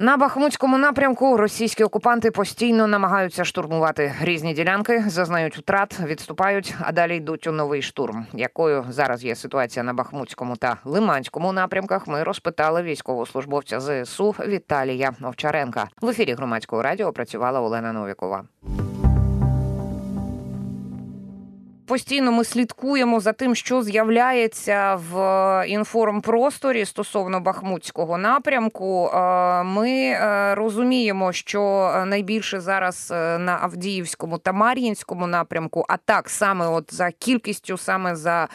На Бахмутському напрямку російські окупанти постійно намагаються штурмувати різні ділянки, зазнають втрат, відступають, а далі йдуть у новий штурм. Якою зараз є ситуація на Бахмутському та Лиманському напрямках? Ми розпитали військовослужбовця ЗСУ Віталія Овчаренка. В ефірі громадського радіо працювала Олена Новікова. Постійно ми слідкуємо за тим, що з'являється в інформпросторі стосовно Бахмутського напрямку. Е, ми е, розуміємо, що найбільше зараз е, на Авдіївському та Мар'їнському напрямку, а так саме от за кількістю, саме за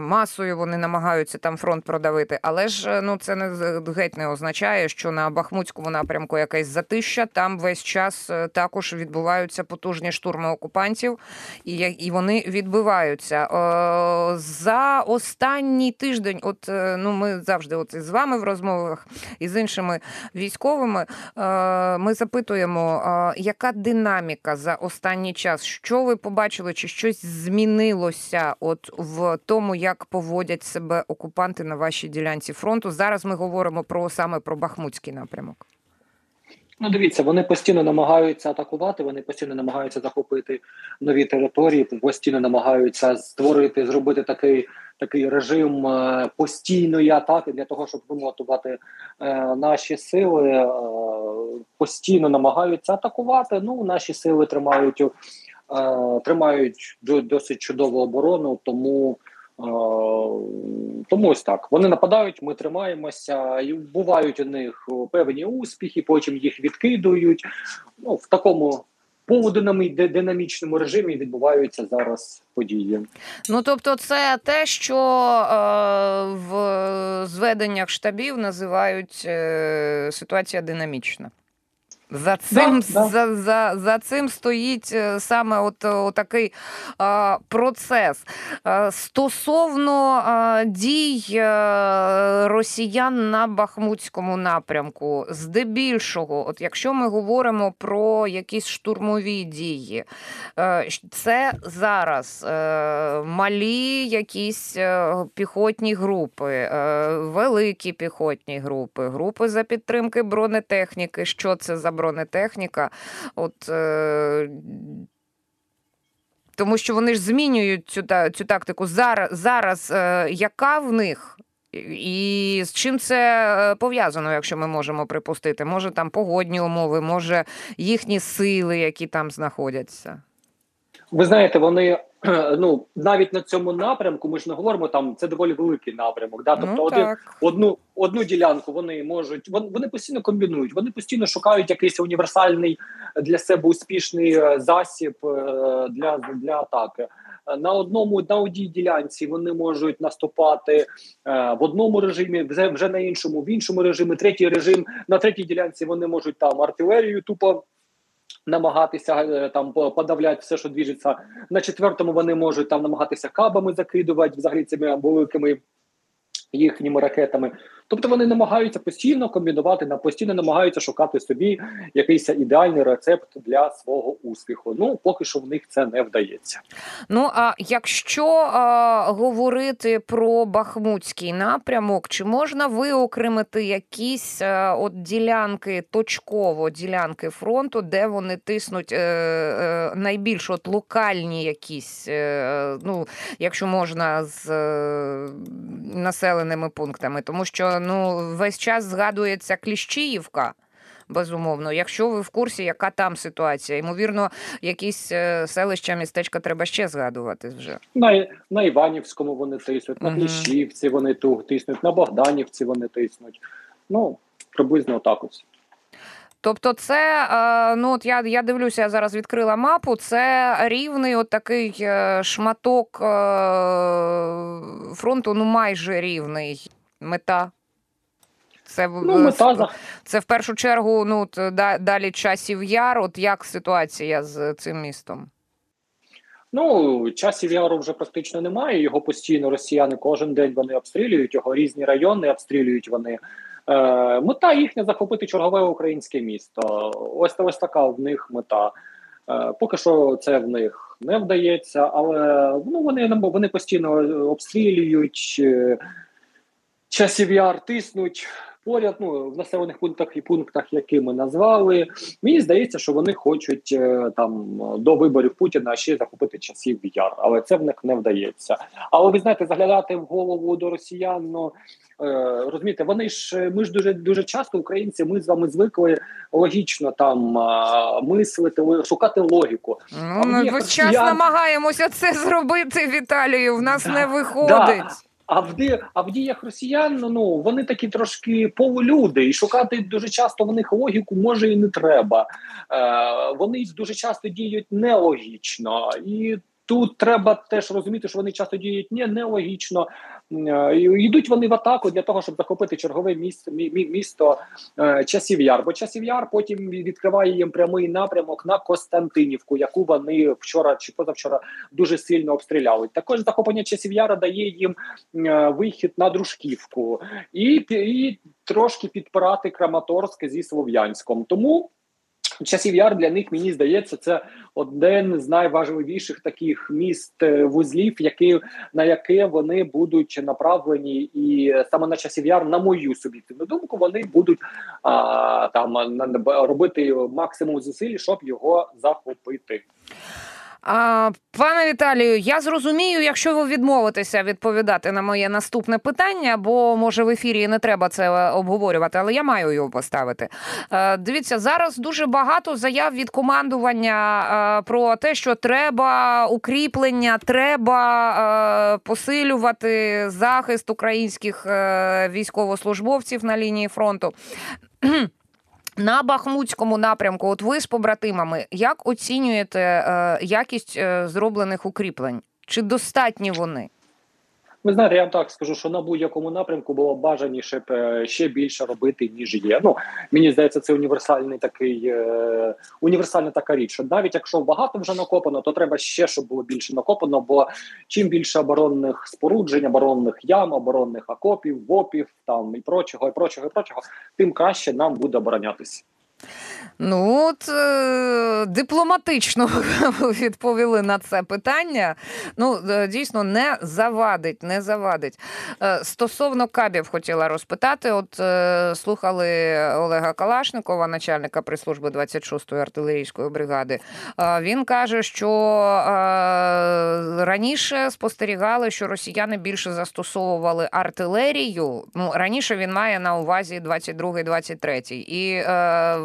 масою вони намагаються там фронт продавити. Але ж ну це не геть не означає, що на Бахмутському напрямку якась затища. Там весь час також відбуваються потужні штурми окупантів, і і вони відбиваються. Е, за останній тиждень, от е, ну ми завжди, от з вами в розмовах і з іншими військовими, е, ми запитуємо, яка динаміка за останній час? Що ви побачили, чи щось змінилося от в тому, як поводять себе окупанти на вашій ділянці фронту? Зараз ми говоримо про саме про Бахмутський напрямок. Ну, дивіться, вони постійно намагаються атакувати, вони постійно намагаються захопити нові території, постійно намагаються створити, зробити такий такий режим е, постійної атаки для того, щоб вимотувати е, наші сили. Е, постійно намагаються атакувати. Ну, наші сили тримають е, тримають досить чудову оборону, тому. Тому ось так вони нападають, ми тримаємося, і бувають у них певні успіхи, потім їх відкидують. Ну в такому динамічному режимі відбуваються зараз події. Ну тобто, це те, що е, в зведеннях штабів називають е, ситуація динамічна. За цим да, да. За, за, за цим стоїть е, саме от, от такий а, процес. А, стосовно а, дій росіян на Бахмутському напрямку, здебільшого, от якщо ми говоримо про якісь штурмові дії, е, це зараз е, малі якісь піхотні групи, великі піхотні групи, групи за підтримки бронетехніки. Що це за бронетехніка. От е, тому що вони ж змінюють цю цю тактику зараз, зараз е, яка в них? І з чим це е, пов'язано, якщо ми можемо припустити? Може там погодні умови, може їхні сили, які там знаходяться? Ви знаєте, вони ну навіть на цьому напрямку ми ж не говоримо там. Це доволі великий напрямок. Да, тобто, ну, один одну одну ділянку вони можуть вони, вони постійно комбінують. Вони постійно шукають якийсь універсальний для себе успішний е, засіб е, для, для атаки. На одному на одній ділянці вони можуть наступати е, в одному режимі, вже вже на іншому, в іншому режимі. Третій режим на третій ділянці вони можуть там артилерію тупо намагатися е, там подавляти все, що двіжиться. На четвертому вони можуть там намагатися кабами закидувати взагалі цими великими їхніми ракетами. Тобто вони намагаються постійно комбінувати, на постійно намагаються шукати собі якийсь ідеальний рецепт для свого успіху. Ну поки що в них це не вдається. Ну а якщо а, говорити про Бахмутський напрямок, чи можна виокремити якісь а, от ділянки точково ділянки фронту, де вони тиснуть е, е, найбільш от локальні якісь, е, ну якщо можна з е, населеними пунктами, тому що ну весь час згадується Кліщіївка. Безумовно, якщо ви в курсі, яка там ситуація, ймовірно, якісь е, селища, містечка треба ще згадувати вже. На на Іванівському вони тиснуть, на Кліщівці вони тут тиснуть, на Богданівці вони тиснуть. Ну, приблизно так ось. Тобто, це е, ну от я я дивлюся, я зараз відкрила мапу. Це рівний от такий е, шматок фронту, ну майже рівний мета. Це ну, мета... це в першу чергу. Ну далі часів яр. От як ситуація з цим містом? Ну часів яру вже практично немає. Його постійно росіяни кожен день вони обстрілюють його. Різні райони обстрілюють вони. Е, Мета їхня захопити чергове українське місто. Ось ось така в них мета. Е, Поки що це в них не вдається, але ну вони вони постійно обстрілюють. Е, часів яр тиснуть, поряд ну, в населених пунктах і пунктах, які ми назвали. Мені здається, що вони хочуть е, там до виборів Путіна ще захопити часів яр, але це в них не вдається. Але ви знаєте, заглядати в голову до росіян. ну, Е, розумієте, вони ж ми ж дуже дуже часто, українці, ми з вами звикли логічно там мислити, шукати логіку. Ну, Ми весь час намагаємося це зробити Віталію. В нас да, не виходить. Да. А в а в діях росіян ну вони такі трошки полулюди, і шукати дуже часто в них логіку може і не треба. Е, Вони дуже часто діють нелогічно, і тут треба теж розуміти, що вони часто діють не нелогічно. Е, йдуть вони в атаку для того, щоб захопити чергове місто місто е, часів яр. Бо часів яр потім відкриває їм прямий напрямок на Костянтинівку, яку вони вчора чи позавчора дуже сильно обстріляли. Також захоплення часів яра дає їм е, вихід на дружківку і, і трошки підпирати Краматорськ зі Слов'янськом. Тому Часів яр для них мені здається, це один з найважливіших таких міст е, вузлів, які на яке вони будуть направлені, і саме на часів яр, на мою суб'єктивну думку, вони будуть а, там робити максимум зусиль, щоб його захопити. А, Пане Віталію, я зрозумію, якщо ви відмовитеся відповідати на моє наступне питання, бо може в ефірі не треба це обговорювати, але я маю його поставити. Е, дивіться, зараз дуже багато заяв від командування е, про те, що треба укріплення, треба е, посилювати захист українських військовослужбовців на лінії фронту. На Бахмутському напрямку, от ви з побратимами, як оцінюєте е, якість е, зроблених укріплень? Чи достатні вони? Ви знаєте, я вам так скажу, що на будь-якому напрямку було бажаніше е, ще більше робити ніж є. Ну мені здається, це універсальний такий е, універсальна така річ. що Навіть якщо багато вже накопано, то треба ще щоб було більше накопано. Бо чим більше оборонних споруджень, оборонних ям, оборонних окопів, вопів там і прочого, і прочого, і прочого, тим краще нам буде оборонятися. Ну, от е, дипломатично відповіли на це питання. Ну, е, дійсно, не завадить, не завадить. Е, стосовно кабів хотіла розпитати. От слухали Олега Калашникова, начальника прес-служби 26-ї артилерійської бригади. Він каже, що раніше спостерігали, що росіяни більше застосовували артилерію. Ну, раніше він має на увазі 22-23. І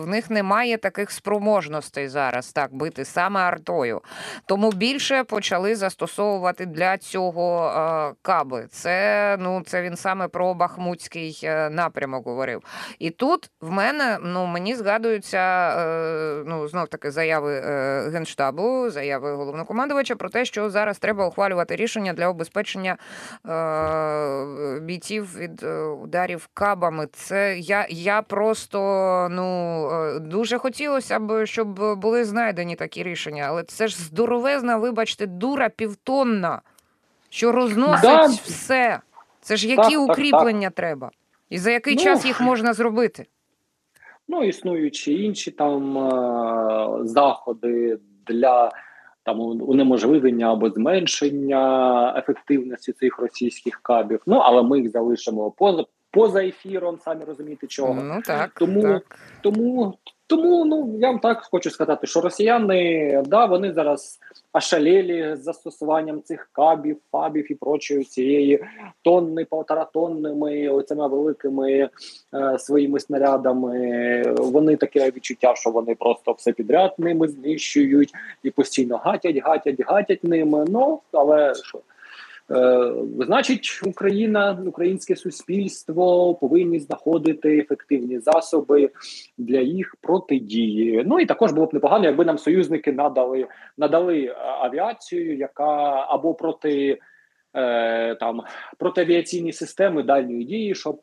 в в них немає таких спроможностей зараз так бити саме артою. Тому більше почали застосовувати для цього е, каби. Це ну це він саме про Бахмутський е, напрямок говорив. І тут в мене ну мені згадуються е, ну знов таки заяви генштабу, заяви головнокомандувача про те, що зараз треба ухвалювати рішення для обезпечення бійців від ударів кабами. Це я, я просто ну дуже хотілося б, щоб були знайдені такі рішення, але це ж здоровезна, вибачте, дура півтонна, що розносить да. все. Це ж які так, укріплення так, так. треба, і за який ну, час їх можна зробити? Ну, існуючи інші там е- заходи для там унеможливлення або зменшення ефективності цих російських кабів. Ну але ми їх залишимо поза поза ефіром, самі розумієте, чого. Ну так тому так. тому. Тому ну я вам так хочу сказати, що росіяни да вони зараз ошалели з застосуванням цих кабів, фабів і прочої цієї тонни, полторатонними оцими великими е, своїми снарядами. Вони таке відчуття, що вони просто все підряд ними знищують і постійно гатять, гатять, гатять ними. Ну але що. Е, значить, Україна, українське суспільство повинні знаходити ефективні засоби для їх протидії. Ну і також було б непогано, якби нам союзники надали надали е, авіацію, яка або проти е, там протиавіаційні системи дальньої дії, щоб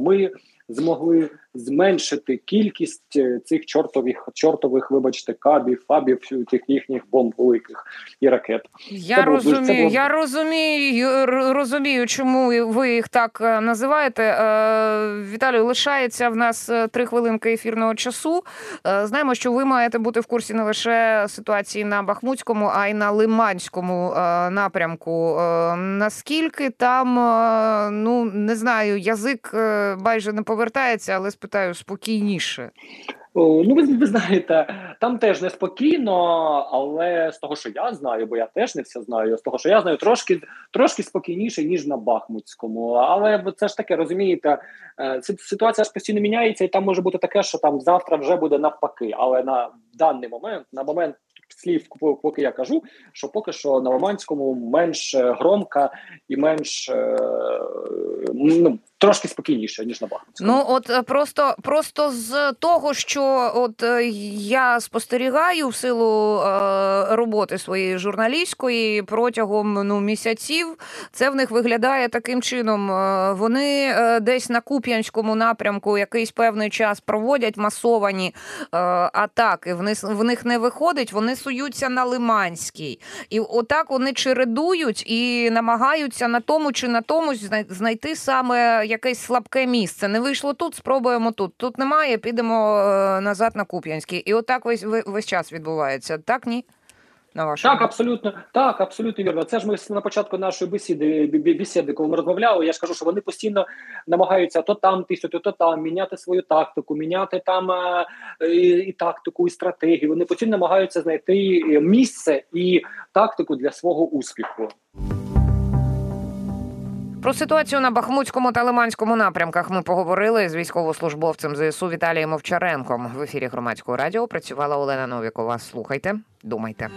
ми змогли зменшити кількість е, цих чортових чортових, вибачте, кабів, фабів, цих їхніх бомб великих і ракет. Я це розумію, було... я розумію, розумію, чому ви їх так е, називаєте. Е, Віталію, лишається в нас три хвилинки ефірного часу. Знаємо, що ви маєте бути в курсі не лише ситуації на Бахмутському, а й на Лиманському напрямку. Наскільки там ну не знаю, язик майже не повертається, але спитаю спокійніше. Ну, ви, ви знаєте, там теж неспокійно, але з того, що я знаю, бо я теж не все знаю. З того, що я знаю, трошки трошки спокійніше ніж на Бахмутському. Але це ж таке, розумієте, е, ситуація ж постійно міняється, і там може бути таке, що там завтра вже буде навпаки. Але на даний момент, на момент слів, поки я кажу, що поки що на Лиманському менш е, громка і менш е, ну, трошки спокійніше ніж на Бахмутському. Ну от е, просто просто з того, що от я спостерігаю в силу е, роботи своєї журналістської протягом ну місяців, це в них виглядає таким чином. Вони десь на Куп'янському напрямку якийсь певний час проводять масовані е, атаки. В них в них не виходить. Вони суються на Лиманській. І отак вони чередують і намагаються на тому чи на тому знайти саме якесь слабке місце. Не вийшло тут, спробуємо тут. Тут немає, підемо е, назад на Куп'янський. І отак весь весь час відбувається. Так ні? На вашу так, абсолютно так, абсолютно вірно. Це ж ми на початку нашої бесіди, бесіди, коли ми розмовляли. Я ж кажу, що вони постійно намагаються то там тиснути, то там міняти свою тактику, міняти там і, і тактику, і стратегію. Вони постійно намагаються знайти місце і тактику для свого успіху. Про ситуацію на Бахмутському та Лиманському напрямках ми поговорили з військовослужбовцем ЗСУ Віталієм Овчаренком. В ефірі громадського радіо працювала Олена Новікова. Слухайте, думайте.